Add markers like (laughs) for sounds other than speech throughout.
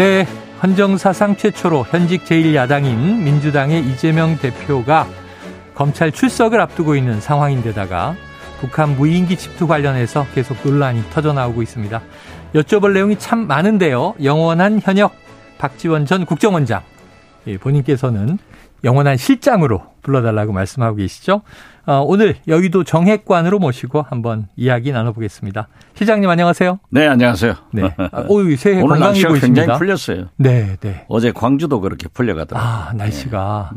네, 헌정사상 최초로 현직 제1야당인 민주당의 이재명 대표가 검찰 출석을 앞두고 있는 상황인데다가 북한 무인기 집투 관련해서 계속 논란이 터져나오고 있습니다. 여쭤볼 내용이 참 많은데요. 영원한 현역 박지원 전 국정원장. 예, 본인께서는 영원한 실장으로 불러달라고 말씀하고 계시죠. 어, 오늘 여의도 정핵관으로 모시고 한번 이야기 나눠보겠습니다. 실장님 안녕하세요. 네, 안녕하세요. 네. (laughs) 아, 오, 새해 오늘 날씨가 보이십니다. 굉장히 풀렸어요. 네, 네. 어제 광주도 그렇게 풀려가더라고요. 아, 날씨가.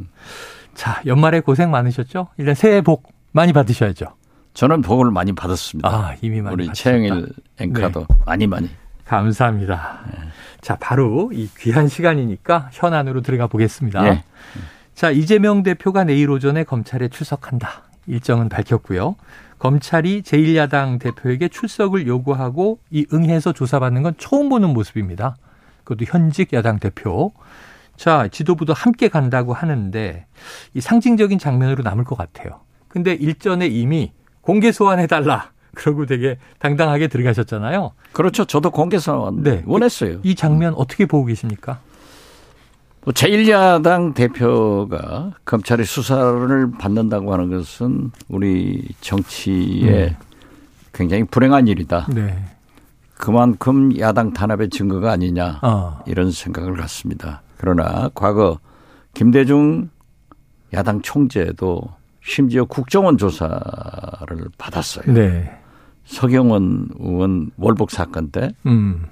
자, 연말에 고생 많으셨죠? 일단 새해 복 많이 받으셔야죠. 저는 복을 많이 받았습니다. 아, 이미 많이 우리 받으셨다. 최영일 앵커도 많이 많이. 감사합니다. 자, 바로 이 귀한 시간이니까 현안으로 들어가 보겠습니다. 예. 자, 이재명 대표가 내일 오전에 검찰에 출석한다. 일정은 밝혔고요. 검찰이 제1야당 대표에게 출석을 요구하고 이 응해서 조사받는 건 처음 보는 모습입니다. 그것도 현직 야당 대표. 자, 지도부도 함께 간다고 하는데 이 상징적인 장면으로 남을 것 같아요. 근데 일전에 이미 공개 소환해달라. (laughs) 그러고 되게 당당하게 들어가셨잖아요. 그렇죠. 저도 공개서 네. 원했어요. 이 장면 어떻게 보고 계십니까? 뭐 제1야당 대표가 검찰의 수사를 받는다고 하는 것은 우리 정치에 음. 굉장히 불행한 일이다. 네. 그만큼 야당 탄압의 증거가 아니냐 어. 이런 생각을 갖습니다. 그러나 과거 김대중 야당 총재도 심지어 국정원 조사를 받았어요. 네. 서경원 의원 월북 사건 때 음.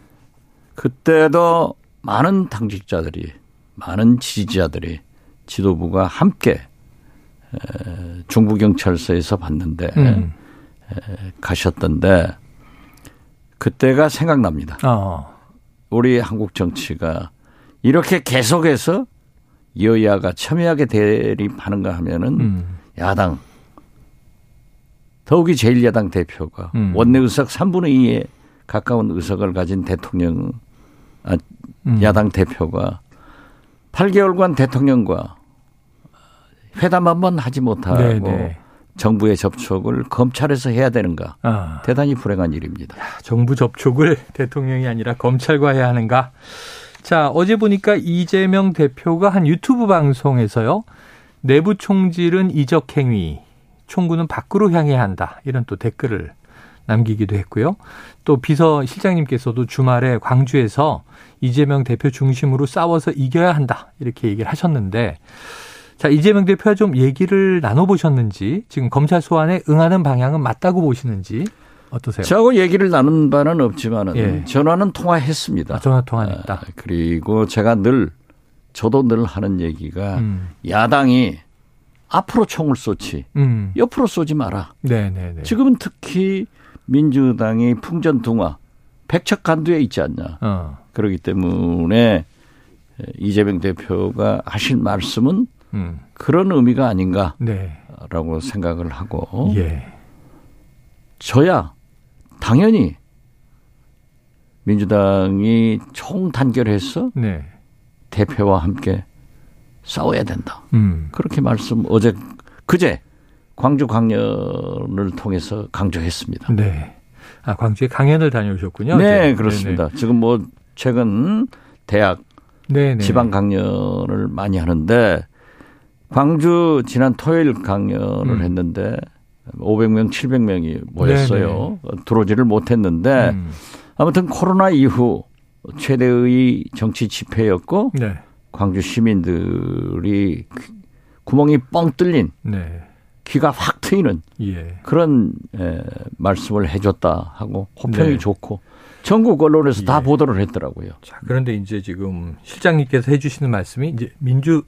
그때도 많은 당직자들이 많은 지지자들이 지도부가 함께 에, 중부경찰서에서 봤는데 음. 가셨던데 그때가 생각납니다. 어. 우리 한국 정치가 이렇게 계속해서 여야가 첨예하게 대립하는가 하면은 음. 야당 더욱이 제1야당 대표가 음. 원내 의석 3분의 2에 가까운 의석을 가진 대통령 아, 음. 야당 대표가 8개월간 대통령과 회담 한 번 하지 못하고 네, 네. 정부의 접촉을 검찰에서 해야 되는가 아. 대단히 불행한 일입니다. 정부 접촉을 (laughs) 대통령이 아니라 검찰과 해야 하는가? 자, 어제 보니까 이재명 대표가 한 유튜브 방송에서요. 내부 총질은 이적 행위, 총구는 밖으로 향해야 한다. 이런 또 댓글을 남기기도 했고요. 또 비서 실장님께서도 주말에 광주에서 이재명 대표 중심으로 싸워서 이겨야 한다. 이렇게 얘기를 하셨는데 자, 이재명 대표와 좀 얘기를 나눠보셨는지 지금 검찰 소환에 응하는 방향은 맞다고 보시는지 어떠세요? 저하고 얘기를 나눈 바는 없지만은 예. 전화는 통화했습니다. 아, 전화 통화했다. 아, 그리고 제가 늘 저도 늘 하는 얘기가 음. 야당이 앞으로 총을 쏘지 음. 옆으로 쏘지 마라. 네네네. 지금은 특히 민주당이 풍전등화 백척간두에 있지 않냐. 어. 그렇기 때문에 이재명 대표가 하실 말씀은 음. 그런 의미가 아닌가라고 네. 생각을 하고 예. 저야 당연히 민주당이 총 단결해서 네. 대표와 함께 싸워야 된다. 음. 그렇게 말씀 어제 그제 광주 강연을 통해서 강조했습니다. 네. 아, 광주에 강연을 다녀오셨군요. 네, 어제. 그렇습니다. 지금 뭐 최근 대학 네네. 지방 강연을 많이 하는데 광주 지난 토요일 강연을 음. 했는데 500명, 700명이 모였어요. 들어오지를 못했는데 음. 아무튼 코로나 이후 최대의 정치 집회였고 네. 광주 시민들이 구멍이 뻥 뚫린 네. 귀가 확 트이는 예. 그런 에, 말씀을 해줬다 하고 호평이 네. 좋고 전국 언론에서 다 예. 보도를 했더라고요. 자, 그런데 이제 지금 실장님께서 해주시는 말씀이 이제 민주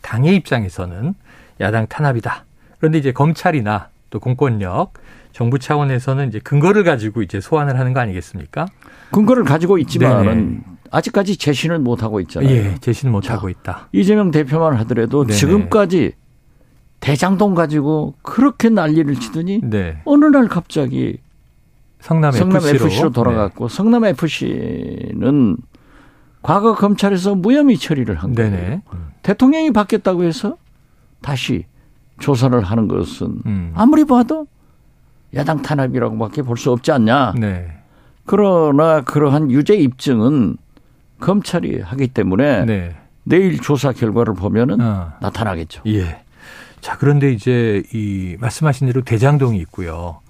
당의 입장에서는 야당 탄압이다. 그런데 이제 검찰이나 또 공권력, 정부 차원에서는 이제 근거를 가지고 이제 소환을 하는 거 아니겠습니까? 근거를 가지고 있지만은 네네. 아직까지 제시는 못 하고 있잖아요. 예, 제시는 못 자, 하고 있다. 이재명 대표만 하더라도 네네. 지금까지 대장동 가지고 그렇게 난리를 치더니 네. 어느 날 갑자기 성남, 성남 FC로, FC로 돌아갔고 성남 FC는 과거 검찰에서 무혐의 처리를 한 네. 거예요. 네네. 음. 대통령이 바뀌었다고 해서 다시 조사를 하는 것은 음. 아무리 봐도 야당 탄압이라고밖에 볼 수 없지 않냐. 네. 그러나 그러한 유죄 입증은 검찰이 하기 때문에 네. 내일 조사 결과를 보면은 어. 나타나겠죠. 예. 자, 그런데 이제 이 말씀하신 대로 대장동이 있고요.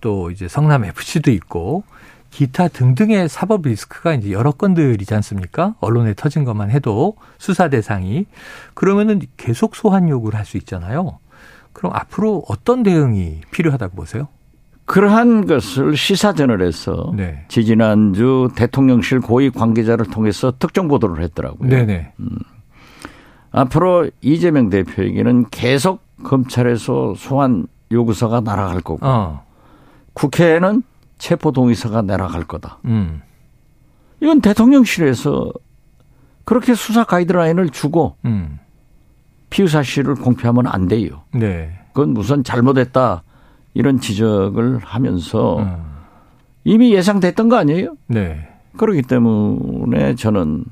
또 이제 성남 FC도 있고 기타 등등의 사법 리스크가 이제 여러 건들이지 않습니까? 언론에 터진 것만 해도 수사 대상이 그러면은 계속 소환 요구를 할 수 있잖아요. 그럼 앞으로 어떤 대응이 필요하다고 보세요? 그러한 것을 시사전을 해서 네. 지지난주 대통령실 고위 관계자를 통해서 특정 보도를 했더라고요. 네네. 앞으로 이재명 대표에게는 계속 검찰에서 소환 요구서가 날아갈 거고 어. 국회에는 체포 동의서가 날아갈 거다. 음. 이건 대통령실에서 그렇게 수사 가이드라인을 주고 음. 피의 사실을 공표하면 안 돼요. 네. 그건 우선 잘못했다 이런 지적을 하면서 어. 이미 예상됐던 거 아니에요? 네. 그렇기 때문에 저는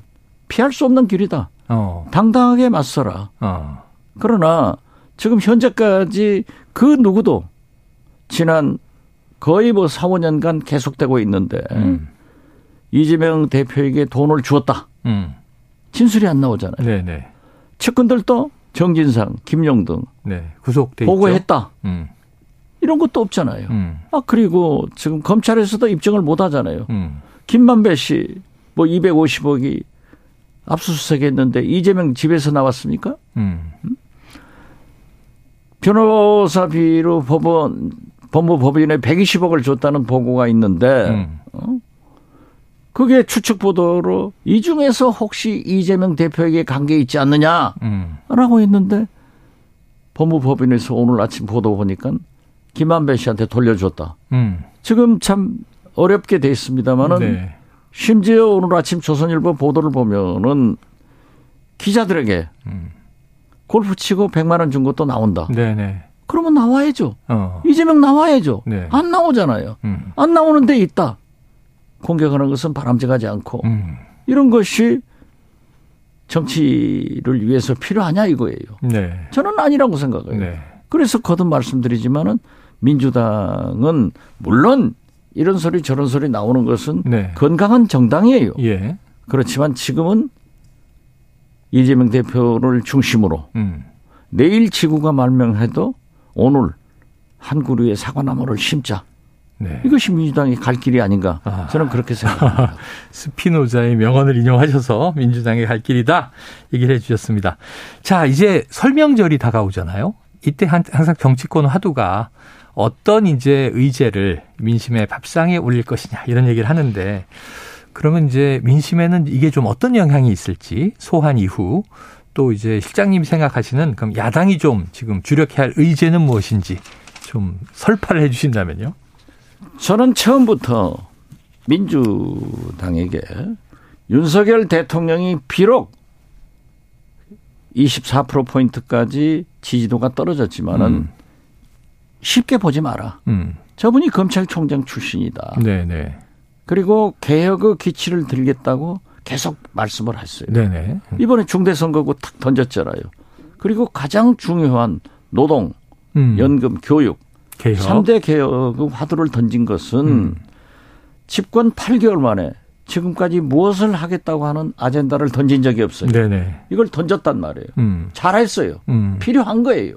피할 수 없는 길이다. 어. 당당하게 맞서라. 어. 그러나 지금 현재까지 그 누구도 지난 거의 뭐 4, 5년간 계속되고 있는데 음. 이재명 대표에게 돈을 주었다. 음. 진술이 안 나오잖아요. 네네. 측근들도 정진상, 김용등 네. 구속돼 보고했다. 음. 이런 것도 없잖아요. 음. 아 그리고 지금 검찰에서도 입증을 못 하잖아요. 음. 김만배 씨 뭐 250억이 압수수색했는데 이재명 집에서 나왔습니까? 음. 변호사비로 법원 법무법인에 120억을 줬다는 보고가 있는데 음. 어? 그게 추측 보도로 이 중에서 혹시 이재명 대표에게 관계 있지 않느냐라고 음. 했는데 법무법인에서 오늘 아침 보도 보니까 김만배 씨한테 돌려줬다. 음. 지금 참 어렵게 돼 있습니다만은 네. 심지어 오늘 아침 조선일보 보도를 보면은 기자들에게 음. 골프 치고 100만 원 준 것도 나온다. 네네. 그러면 나와야죠. 어. 이재명 나와야죠. 네. 안 나오잖아요. 음. 안 나오는 데 있다. 공격하는 것은 바람직하지 않고 음. 이런 것이 정치를 위해서 필요하냐 이거예요. 네. 저는 아니라고 생각해요. 네. 그래서 거듭 말씀드리지만은 민주당은 물론 이런 소리 저런 소리 나오는 것은 네. 건강한 정당이에요. 예. 그렇지만 지금은 이재명 대표를 중심으로 음. 내일 지구가 말명해도 오늘 한 그루의 사과나무를 심자. 네. 이것이 민주당의 갈 길이 아닌가. 아. 저는 그렇게 생각합니다. (laughs) 스피노자의 명언을 인용하셔서 민주당의 갈 길이다 얘기를 해주셨습니다. 자, 이제 설명절이 다가오잖아요. 이때 한- 항상 정치권 화두가 어떤 이제 의제를 민심의 밥상에 올릴 것이냐 이런 얘기를 하는데 그러면 이제 민심에는 이게 좀 어떤 영향이 있을지 소환 이후 또 이제 실장님이 생각하시는 그럼 야당이 좀 지금 주력해야 할 의제는 무엇인지 좀 설파를 해 주신다면요. 저는 처음부터 민주당에게 윤석열 대통령이 비록 24%포인트까지 지지도가 떨어졌지만은 음. 쉽게 보지 마라. 음. 저분이 검찰총장 출신이다. 네, 네. 그리고 개혁의 기치를 들겠다고 계속 말씀을 했어요. 네, 네. 이번에 중대 선거구 탁 던졌잖아요. 그리고 가장 중요한 노동, 음. 연금, 교육 개혁. 삼 3대 개혁의 화두를 던진 것은 음. 집권 8개월 만에 지금까지 무엇을 하겠다고 하는 아젠다를 던진 적이 없어요. 네네. 이걸 던졌단 말이에요. 음. 잘했어요. 음. 필요한 거예요.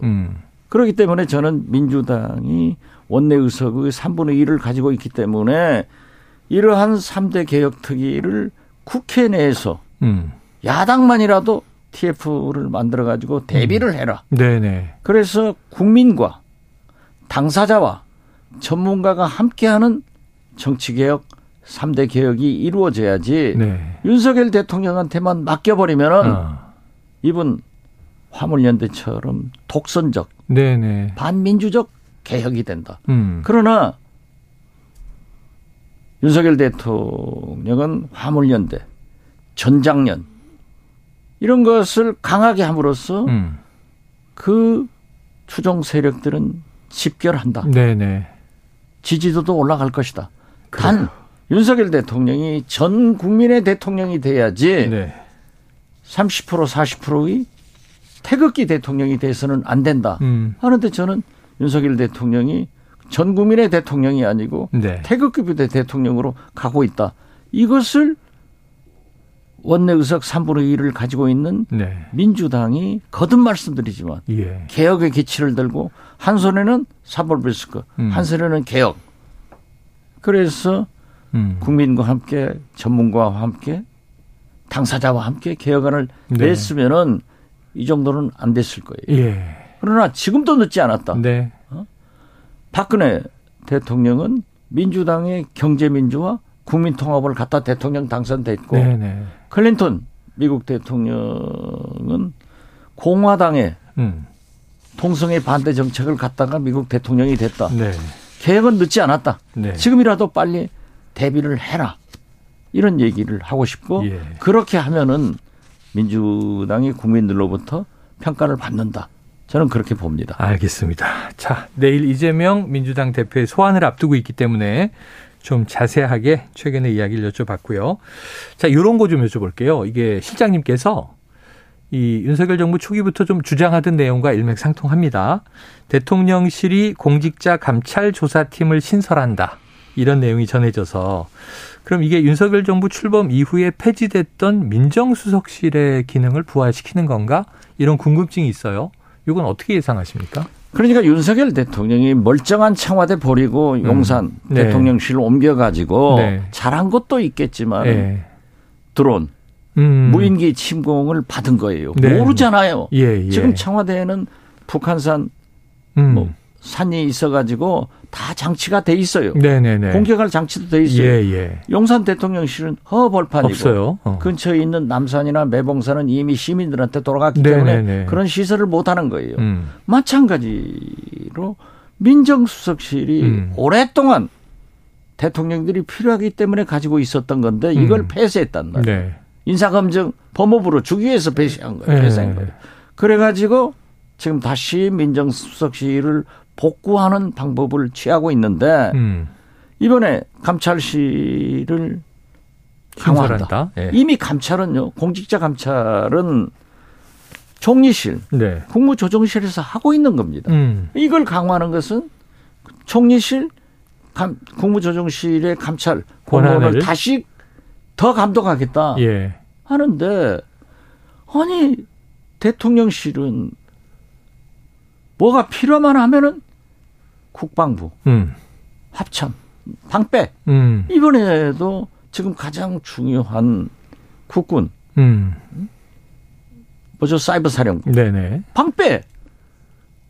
음. 그렇기 때문에 저는 민주당이 원내 의석의 3분의 1을 가지고 있기 때문에 이러한 3대 개혁 특위를 국회 내에서 음. 야당만이라도 TF를 만들어 가지고 대비를 해라. 네네. 그래서 국민과 당사자와 전문가가 함께하는 정치 개혁 3대 개혁이 이루어져야지 네. 윤석열 대통령한테만 맡겨버리면은 어. 이분 화물연대처럼 독선적, 네네. 반민주적 개혁이 된다. 음. 그러나 윤석열 대통령은 화물연대, 전장년 이런 것을 강하게 함으로써 음. 그 추종 세력들은 집결한다. 네네. 지지도도 올라갈 것이다. 단 윤석열 대통령이 전 국민의 대통령이 돼야지 네. 30% 40%의 태극기 대통령이 돼서는 안 된다. 음. 하는데 저는 윤석열 대통령이 전 국민의 대통령이 아니고 네. 태극기 부대 대통령으로 가고 있다. 이것을 원내 의석 3분의 1을 가지고 있는 네. 민주당이 거듭 말씀드리지만 예. 개혁의 기치를 들고 한 손에는 사법리스크, 음. 한 손에는 개혁. 그래서 음. 국민과 함께 전문가와 함께 당사자와 함께 개혁안을 네. 냈으면은 이 정도는 안 됐을 거예요. 예. 그러나 지금도 늦지 않았다. 네. 박근혜 대통령은 민주당의 경제민주화 국민통합을 갖다 대통령 당선됐고 네네. 클린턴 미국 대통령은 공화당의 음. 통성의 반대 정책을 갖다가 미국 대통령이 됐다. 네. 계획은 늦지 않았다. 네. 지금이라도 빨리 대비를 해라. 이런 얘기를 하고 싶고 예. 그렇게 하면은 민주당이 국민들로부터 평가를 받는다. 저는 그렇게 봅니다. 알겠습니다. 자, 내일 이재명 민주당 대표의 소환을 앞두고 있기 때문에 좀 자세하게 최근의 이야기를 여쭤봤고요. 자, 이런 거 좀 여쭤볼게요. 이게 실장님께서 이 윤석열 정부 초기부터 좀 주장하던 내용과 일맥상통합니다. 대통령실이 공직자 감찰 조사팀을 신설한다. 이런 내용이 전해져서 그럼 이게 윤석열 정부 출범 이후에 폐지됐던 민정수석실의 기능을 부활시키는 건가? 이런 궁금증이 있어요. 이건 어떻게 예상하십니까? 그러니까 윤석열 대통령이 멀쩡한 청와대 버리고 용산 네. 대통령실 옮겨가지고 네. 잘한 것도 있겠지만 예. 드론 음. 무인기 침공을 받은 거예요. 네. 모르잖아요. 예, 예. 지금 청와대에는 북한산 음. 뭐 산이 있어가지고 다 장치가 돼 있어요. 네네네. 공격할 장치도 돼 있어요. 예, 예. 용산 대통령실은 허벌판이고 없어요. 어. 근처에 있는 남산이나 매봉산은 이미 시민들한테 돌아갔기 네네네. 때문에 그런 시설을 못 하는 거예요. 음. 마찬가지로 민정수석실이 음. 오랫동안 대통령들이 필요하기 때문에 가지고 있었던 건데 이걸 음. 폐쇄했단 말이에요. 네. 인사검증 법무부로 주기 위해서 폐쇄한 거예요. 네. 폐쇄한 거예요. 그래가지고 지금 다시 민정수석실을 복구하는 방법을 취하고 있는데 음. 이번에 감찰실을 강화한다. 예. 이미 감찰은요, 공직자 감찰은 총리실, 네. 국무조정실에서 하고 있는 겁니다. 음. 이걸 강화하는 것은 총리실, 감, 국무조정실의 감찰 권한을 권한을 다시 더 감독하겠다 예. 하는데 아니 대통령실은 뭐가 필요만 하면은 국방부 음. 합참 방빼 음. 이번에도 지금 가장 중요한 국군 음. 뭐죠 사이버 사령부 네네. 방빼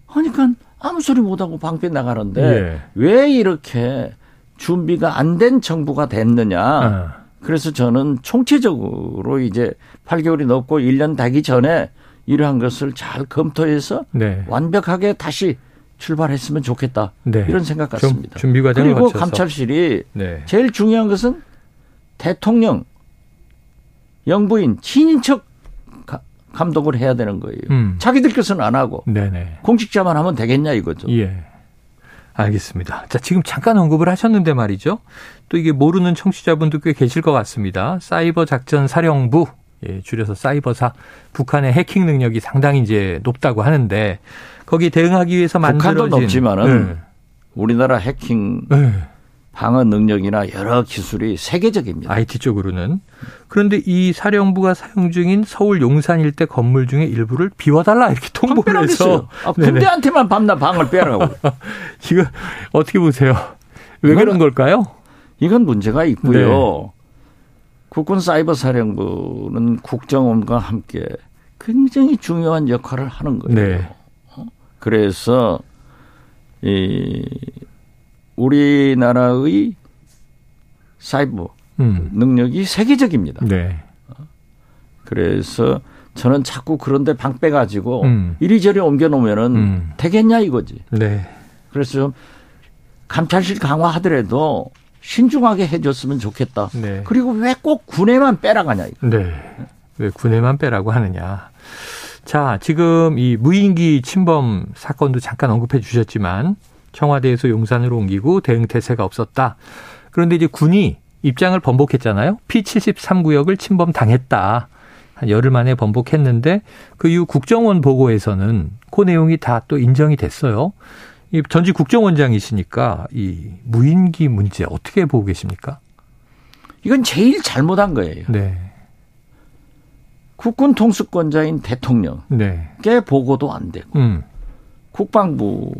하니까 아무 소리 못하고 방빼 나가는데 예. 왜 이렇게 준비가 안 된 정부가 됐느냐 아. 그래서 저는 총체적으로 이제 8개월이 넘고 1년 되기 전에 이러한 것을 잘 검토해서 네. 완벽하게 다시 출발했으면 좋겠다. 네. 이런 생각 좀 같습니다. 준비 과정을 그리고 거쳐서. 감찰실이 네. 제일 중요한 것은 대통령 영부인 친인척 가- 감독을 해야 되는 거예요. 음. 자기들 것은 안 하고 네네. 공직자만 하면 되겠냐 이거죠. 예. 알겠습니다. 자, 지금 잠깐 언급을 하셨는데 말이죠. 또 이게 모르는 청취자분도 꽤 계실 것 같습니다. 사이버 작전 사령부, 예, 줄여서 사이버사, 북한의 해킹 능력이 상당히 이제 높다고 하는데 거기에 대응하기 위해서 만들어진 북한도 높지만은 네. 우리나라 해킹 네. 방어 능력이나 여러 기술이 세계적입니다. IT 쪽으로는. 그런데 이 사령부가 사용 중인 서울 용산 일대 건물 중에 일부를 비워달라 이렇게 통보를 해서 아. 군대한테만 밤낮 방을 빼라고. (laughs) 이거 어떻게 보세요? 왜 이건- 그런 걸까요? 이건 문제가 있고요. 네. 국군 사이버 사령부는 국정원과 함께 굉장히 중요한 역할을 하는 거예요. 네. 그래서 이 우리나라의 사이버 음. 능력이 세계적입니다. 네. 그래서 저는 자꾸 그런데 방 빼가지고 음. 이리저리 옮겨놓으면은 음. 되겠냐 이거지. 네. 그래서 좀 감찰실 강화하더라도 신중하게 해줬으면 좋겠다. 네. 그리고 왜 꼭 군에만 빼라가냐. 이거. 네. 왜 군에만 빼라고 하느냐. 자, 지금 이 무인기 침범 사건도 잠깐 언급해 주셨지만 청와대에서 용산으로 옮기고 대응 태세가 없었다. 그런데 이제 군이 입장을 번복했잖아요. P73구역을 침범 당했다. 한 열흘 만에 번복했는데 그 이후 국정원 보고에서는 그 내용이 다 또 인정이 됐어요. 이 전직 국정원장이시니까 이 무인기 문제 어떻게 보고 계십니까? 이건 제일 잘못한 거예요. 네. 국군 통수권자인 대통령께 네. 보고도 안 되고 음. 국방부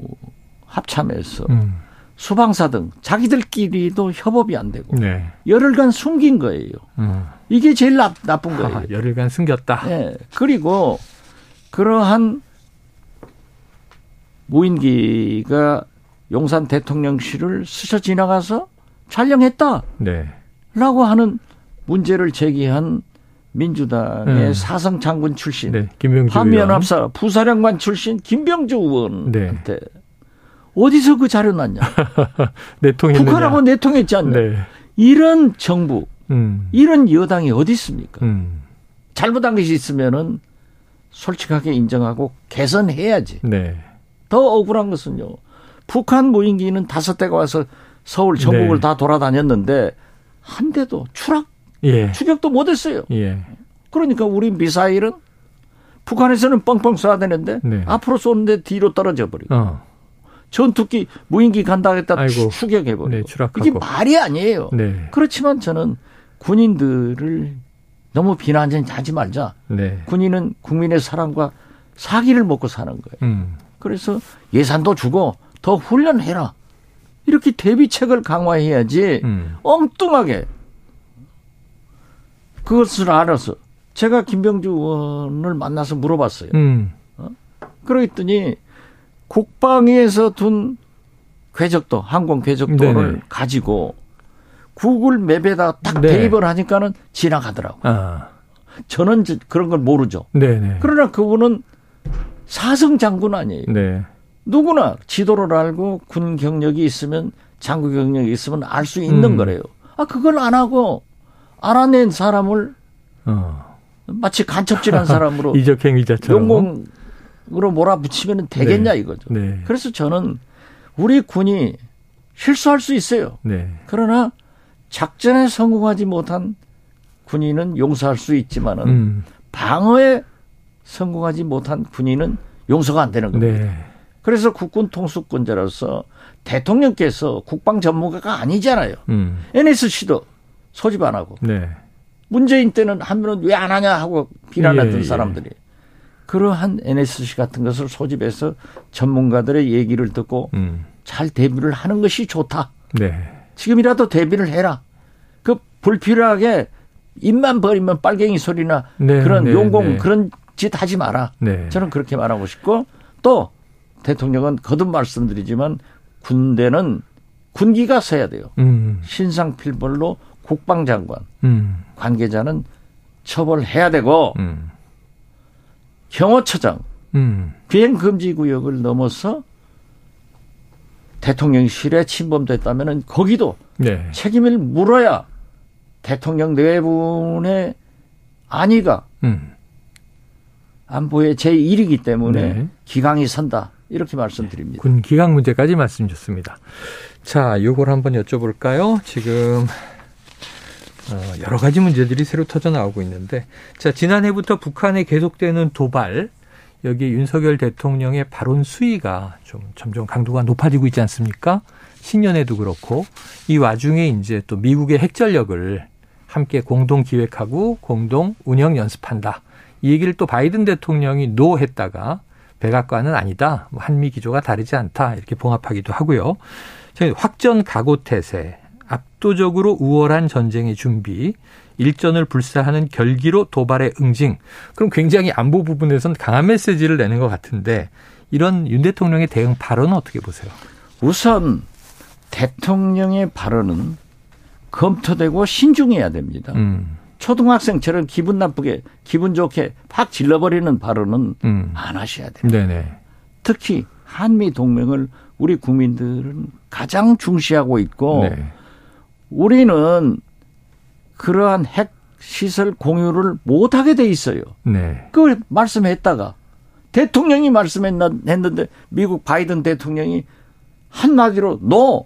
합참에서 음. 수방사 등 자기들끼리도 협업이 안 되고 네. 열흘간 숨긴 거예요. 음. 이게 제일 나, 나쁜 거예요. 하하, 열흘간 숨겼다. 예. 그리고 그러한 무인기가 용산 대통령실을 스쳐 지나가서 촬영했다라고 네. 하는 문제를 제기한 민주당의 음. 사성 장군 출신 네. 김병주. 한미연합사 부사령관 출신 김병주 의원한테 네. 어디서 그 자료 났냐? (laughs) 북한하고 내통했지 않냐? 네. 이런 정부, 음. 이런 여당이 어디 있습니까? 음. 잘못한 것이 있으면은 솔직하게 인정하고 개선해야지. 네. 더 억울한 것은요. 북한 무인기는 다섯 대가 와서 서울 전국을 네. 다 돌아다녔는데 한 대도 추락, 예. 추격도 못했어요. 예. 그러니까 우리 미사일은 북한에서는 뻥뻥 쏴야 되는데 네. 앞으로 쏘는데 뒤로 떨어져 버리고 어. 전투기 무인기 간다 했다 아이고. 추격해 버리고 네. 이게 말이 아니에요. 네. 그렇지만 저는 군인들을 너무 비난하지 말자. 네. 군인은 국민의 사랑과 사기를 먹고 사는 거예요. 음. 그래서 예산도 주고 더 훈련해라. 이렇게 대비책을 강화해야지 음. 엉뚱하게 그것을 알아서 제가 김병주 의원을 만나서 물어봤어요. 음. 그랬더니 국방위에서 둔 궤적도 항공 궤적도를 네네. 가지고 구글 맵에다 딱 네. 대입을 하니까는 지나가더라고. 요 아. 저는 저- 그런 걸 모르죠. 네, 네. 그러나 그분은 사성 장군 아니에요. 네. 누구나 지도를 알고 군 경력이 있으면 장구 경력이 있으면 알 수 있는 음. 거래요. 아 그걸 안 하고 알아낸 사람을 어. 마치 간첩질한 (laughs) 사람으로 이적 행위자처럼. 용공으로 몰아붙이면 되겠냐 이거죠. 네. 그래서 저는 우리 군이 실수할 수 있어요. 네. 그러나 작전에 성공하지 못한 군인은 용서할 수 있지만은 음. 방어에 성공하지 못한 군인은 용서가 안 되는 겁니다. 네. 그래서 국군 통수권자로서 대통령께서 국방 전문가가 아니잖아요. 음. NSC도 소집 안 하고 네. 문재인 때는 하면은 왜 안 하냐 하고 비난했던 예, 예. 사람들이 그러한 NSC 같은 것을 소집해서 전문가들의 얘기를 듣고 음. 잘 대비를 하는 것이 좋다. 네. 지금이라도 대비를 해라. 그 불필요하게 입만 버리면 빨갱이 소리나 네, 그런 네, 용공 네. 그런 짓 하지 마라. 네. 저는 그렇게 말하고 싶고 또 대통령은 거듭 말씀드리지만 군대는 군기가 서야 돼요. 음. 신상필벌로 국방장관 음. 관계자는 처벌해야 되고 음. 경호처장 음. 비행 금지 구역을 넘어서 대통령실에 침범됐다면은 거기도 네. 책임을 물어야 대통령 내분의 안위가 음. 안보의 제1이기 때문에 네. 기강이 선다. 이렇게 말씀드립니다. 군 기강 문제까지 말씀 주셨습니다. 자, 요걸 한번 여쭤볼까요? 지금 어, 여러 가지 문제들이 새로 터져 나오고 있는데, 자 지난해부터 북한에 계속되는 도발, 여기 윤석열 대통령의 발언 수위가 좀 점점 강도가 높아지고 있지 않습니까? 신년에도 그렇고 이 와중에 이제 또 미국의 핵전력을 함께 공동 기획하고 공동 운영 연습한다. 이 얘기를 또 바이든 대통령이 노 했다가 백악관은 아니다. 뭐 한미 기조가 다르지 않다. 이렇게 봉합하기도 하고요. 확전 각오 태세, 압도적으로 우월한 전쟁의 준비, 일전을 불사하는 결기로 도발의 응징. 그럼 굉장히 안보 부분에선 강한 메시지를 내는 것 같은데 이런 윤 대통령의 대응 발언은 어떻게 보세요? 우선 대통령의 발언은 검토되고 신중해야 됩니다. 음, 초등학생처럼 기분 나쁘게 기분 좋게 팍 질러버리는 발언은 음. 안 하셔야 돼요. 네네. 특히 한미 동맹을 우리 국민들은 가장 중시하고 있고 네. 우리는 그러한 핵 시설 공유를 못 하게 돼 있어요. 네. 그걸 말씀했다가 대통령이 말씀했는데 미국 바이든 대통령이 한마디로 노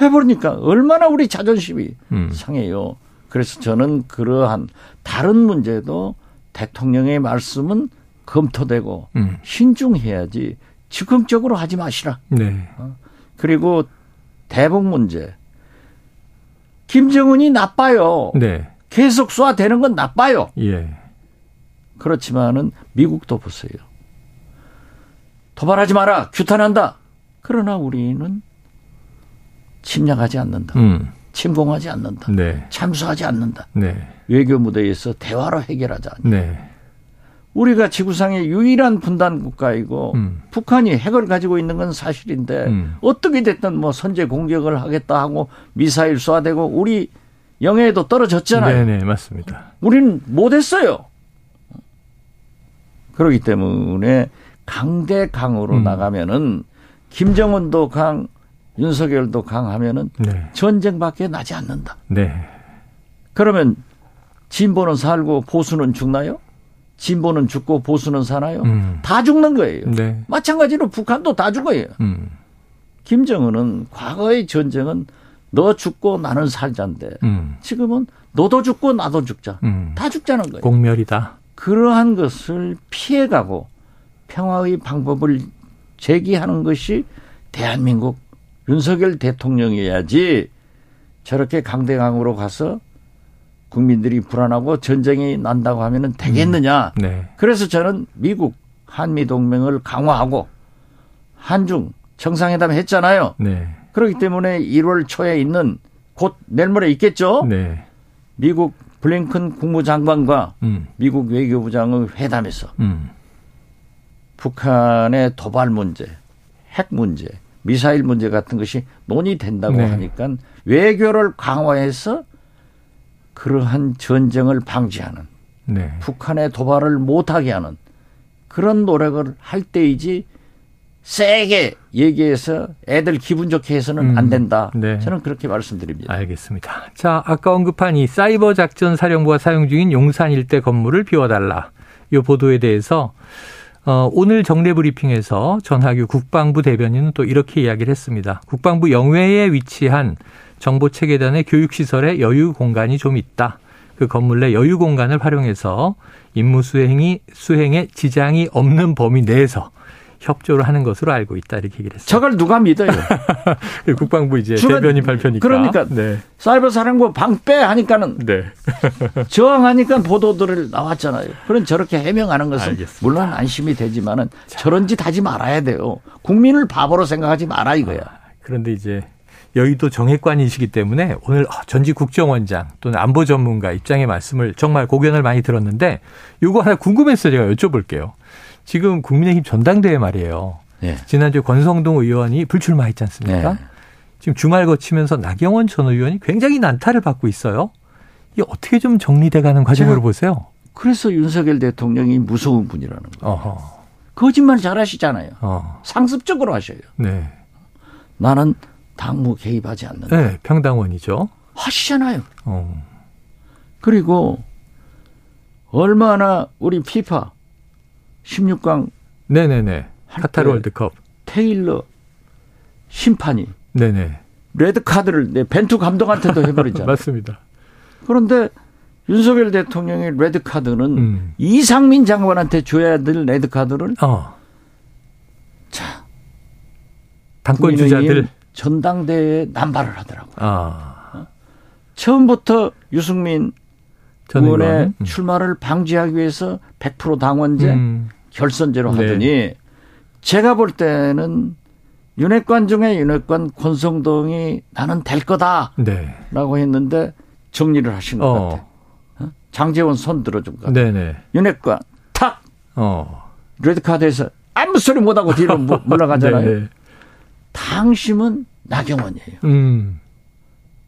해버리니까 얼마나 우리 자존심이 음. 상해요. 그래서 저는 그러한 다른 문제도 대통령의 말씀은 검토되고 음. 신중해야지 즉흥적으로 하지 마시라. 네. 그리고 대북 문제. 김정은이 나빠요. 네. 계속 쏴대는 건 나빠요. 예. 그렇지만은 미국도 보세요. 도발하지 마라. 규탄한다. 그러나 우리는 침략하지 않는다. 음. 침공하지 않는다. 네. 참수하지 않는다. 네. 외교 무대에서 대화로 해결하자. 네. 우리가 지구상의 유일한 분단 국가이고 음. 북한이 핵을 가지고 있는 건 사실인데 음. 어떻게 됐든 뭐 선제 공격을 하겠다 하고 미사일 쏴대고 우리 영해에도 떨어졌잖아요. 네 네, 맞습니다. 우리는 못했어요. 그렇기 때문에 강대 강으로 음. 나가면은 김정은도 강, 윤석열도 강하면은 네. 전쟁밖에 나지 않는다. 네. 그러면 진보는 살고 보수는 죽나요? 진보는 죽고 보수는 사나요? 음. 다 죽는 거예요. 네. 마찬가지로 북한도 다 죽어요. 음. 김정은은 과거의 전쟁은 너 죽고 나는 살자인데 음. 지금은 너도 죽고 나도 죽자. 음. 다 죽자는 거예요. 공멸이다. 그러한 것을 피해가고 평화의 방법을 제기하는 것이 대한민국 윤석열 대통령이어야지 저렇게 강대강으로 가서 국민들이 불안하고 전쟁이 난다고 하면은 되겠느냐. 네. 그래서 저는 미국 한미 동맹을 강화하고 한중 정상회담 했잖아요. 네. 그렇기 때문에 1월 초에 있는 곧 내일 모레 있겠죠. 네. 미국 블링컨 국무장관과 음. 미국 외교부장의 회담에서 음. 북한의 도발 문제, 핵 문제, 미사일 문제 같은 것이 논의된다고 네. 하니까 외교를 강화해서 그러한 전쟁을 방지하는 네. 북한의 도발을 못하게 하는 그런 노력을 할 때이지 세게 얘기해서 애들 기분 좋게 해서는 음. 안 된다. 네. 저는 그렇게 말씀드립니다. 알겠습니다. 자, 아까 언급한 이 사이버 작전 사령부가 사용 중인 용산 일대 건물을 비워달라. 이 보도에 대해서 어, 오늘 정례 브리핑에서 전하규 국방부 대변인은 또 이렇게 이야기를 했습니다. 국방부 영외에 위치한 정보 체계단의 교육 시설에 여유 공간이 좀 있다. 그 건물 내 여유 공간을 활용해서 임무 수행이 수행에 지장이 없는 범위 내에서 협조를 하는 것으로 알고 있다 이렇게 얘기를 했습니다. 저걸 누가 믿어요? (laughs) 국방부 이제 주변- 대변인 발표니까. 그러니까 네. 사이버 사령부 방빼 하니까는 네. (laughs) 저항하니까 보도들을 나왔잖아요. 그런 저렇게 해명하는 것은 알겠습니다. 물론 안심이 되지만은 저런 짓 하지 말아야 돼요. 국민을 바보로 생각하지 마라 이거야. 그런데 이제 여의도 정액관이시기 때문에 오늘 전직 국정원장 또는 안보 전문가 입장의 말씀을 정말 고견을 많이 들었는데 요거 하나 궁금해서 제가 여쭤볼게요. 지금 국민의힘 전당대회 말이에요. 네. 지난주에 권성동 의원이 불출마했지 않습니까? 네. 지금 주말 거치면서 나경원 전 의원이 굉장히 난타를 받고 있어요. 이게 어떻게 좀 정리돼가는 과정으로 보세요? 그래서 윤석열 대통령이 무서운 분이라는 거예요. 어허. 거짓말 잘하시잖아요. 어. 상습적으로 하셔요. 네. 나는 당무 개입하지 않는다. 네, 평당원이죠. 하시잖아요. 어. 그리고 얼마나 우리 피파 16강 네네네. 할 카타르 때 월드컵. 테일러 심판이 네네. 레드 카드를 내 벤투 감독한테도 해버리잖아요. (laughs) 맞습니다. 그런데 윤석열 대통령의 레드 카드는 음. 이상민 장관한테 줘야 될 레드 카드를 어. 자 당권 주자들. 전당대회에 남발을 하더라고. 요 아. 처음부터 유승민 전 의원의 의원. 음. 출마를 방지하기 위해서 100% 당원제 음. 결선제로 네. 하더니 제가 볼 때는 윤핵관 중에 윤핵관 권성동이 나는 될 거다라고 네. 했는데 정리를 하신 것 어. 같아요. 어? 장재원 손 들어준 것 같아요. 네네. 윤핵관 탁 어. 레드카드에서 아무 소리 못하고 뒤로 물- (laughs) 물러가잖아요. 당심은 나경원이에요. 음.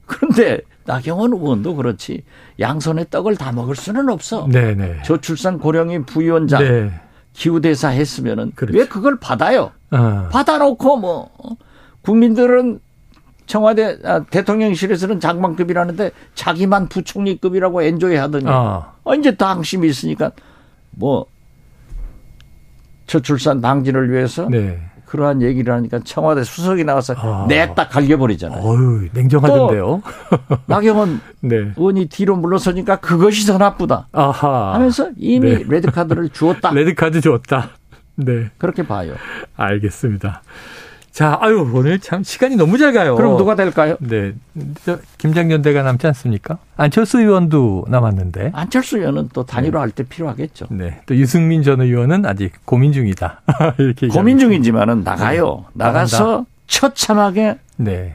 그런데 나경원 의원도 그렇지 양손에 떡을 다 먹을 수는 없어. 네네. 저출산 고령의 부위원장 네. 기후대사 했으면은 그렇죠. 왜 그걸 받아요? 어. 받아놓고 뭐 어? 국민들은 청와대 아, 대통령실에서는 장관급이라는데 자기만 부총리급이라고 엔조이 하더니 어. 어, 이제 당심이 있으니까 뭐 저출산 방지를 위해서 네. 그러한 얘기를 하니까 청와대 수석이 나와서 아. 냅다 갈겨버리잖아요. 어유 냉정하던데요. 나경원 (laughs) 네. 의원이 뒤로 물러서니까 그것이 더 나쁘다 아하. 하면서 이미 네. 레드카드를 주었다. 레드 카드 줬다. 네. 그렇게 봐요. 알겠습니다. 자, 아유 오늘 참 시간이 너무 잘 가요. 그럼 누가 될까요? 네. 저 김장연대가 남지 않습니까? 안철수 의원도 남았는데. 안철수 의원은 또 단일화할 때 필요하겠죠. 네. 또 유승민 전 의원은 아직 고민 중이다. (laughs) 이렇게 고민. 중이지만은 나가요. 네. 나가서 처참하게 네.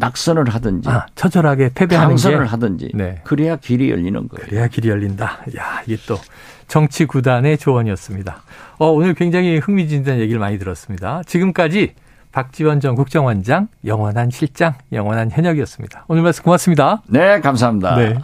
낙선을 하든지 아, 처절하게 패배하는 당선을 게 하든지 네. 그래야 길이 열리는 거예요. 그래야 길이 열린다. 야, 이게 또 정치 구단의 조언이었습니다. 어, 오늘 굉장히 흥미진진한 얘기를 많이 들었습니다. 지금까지 박지원 전 국정원장, 영원한 실장, 영원한 현역이었습니다. 오늘 말씀 고맙습니다. 네, 감사합니다. 네.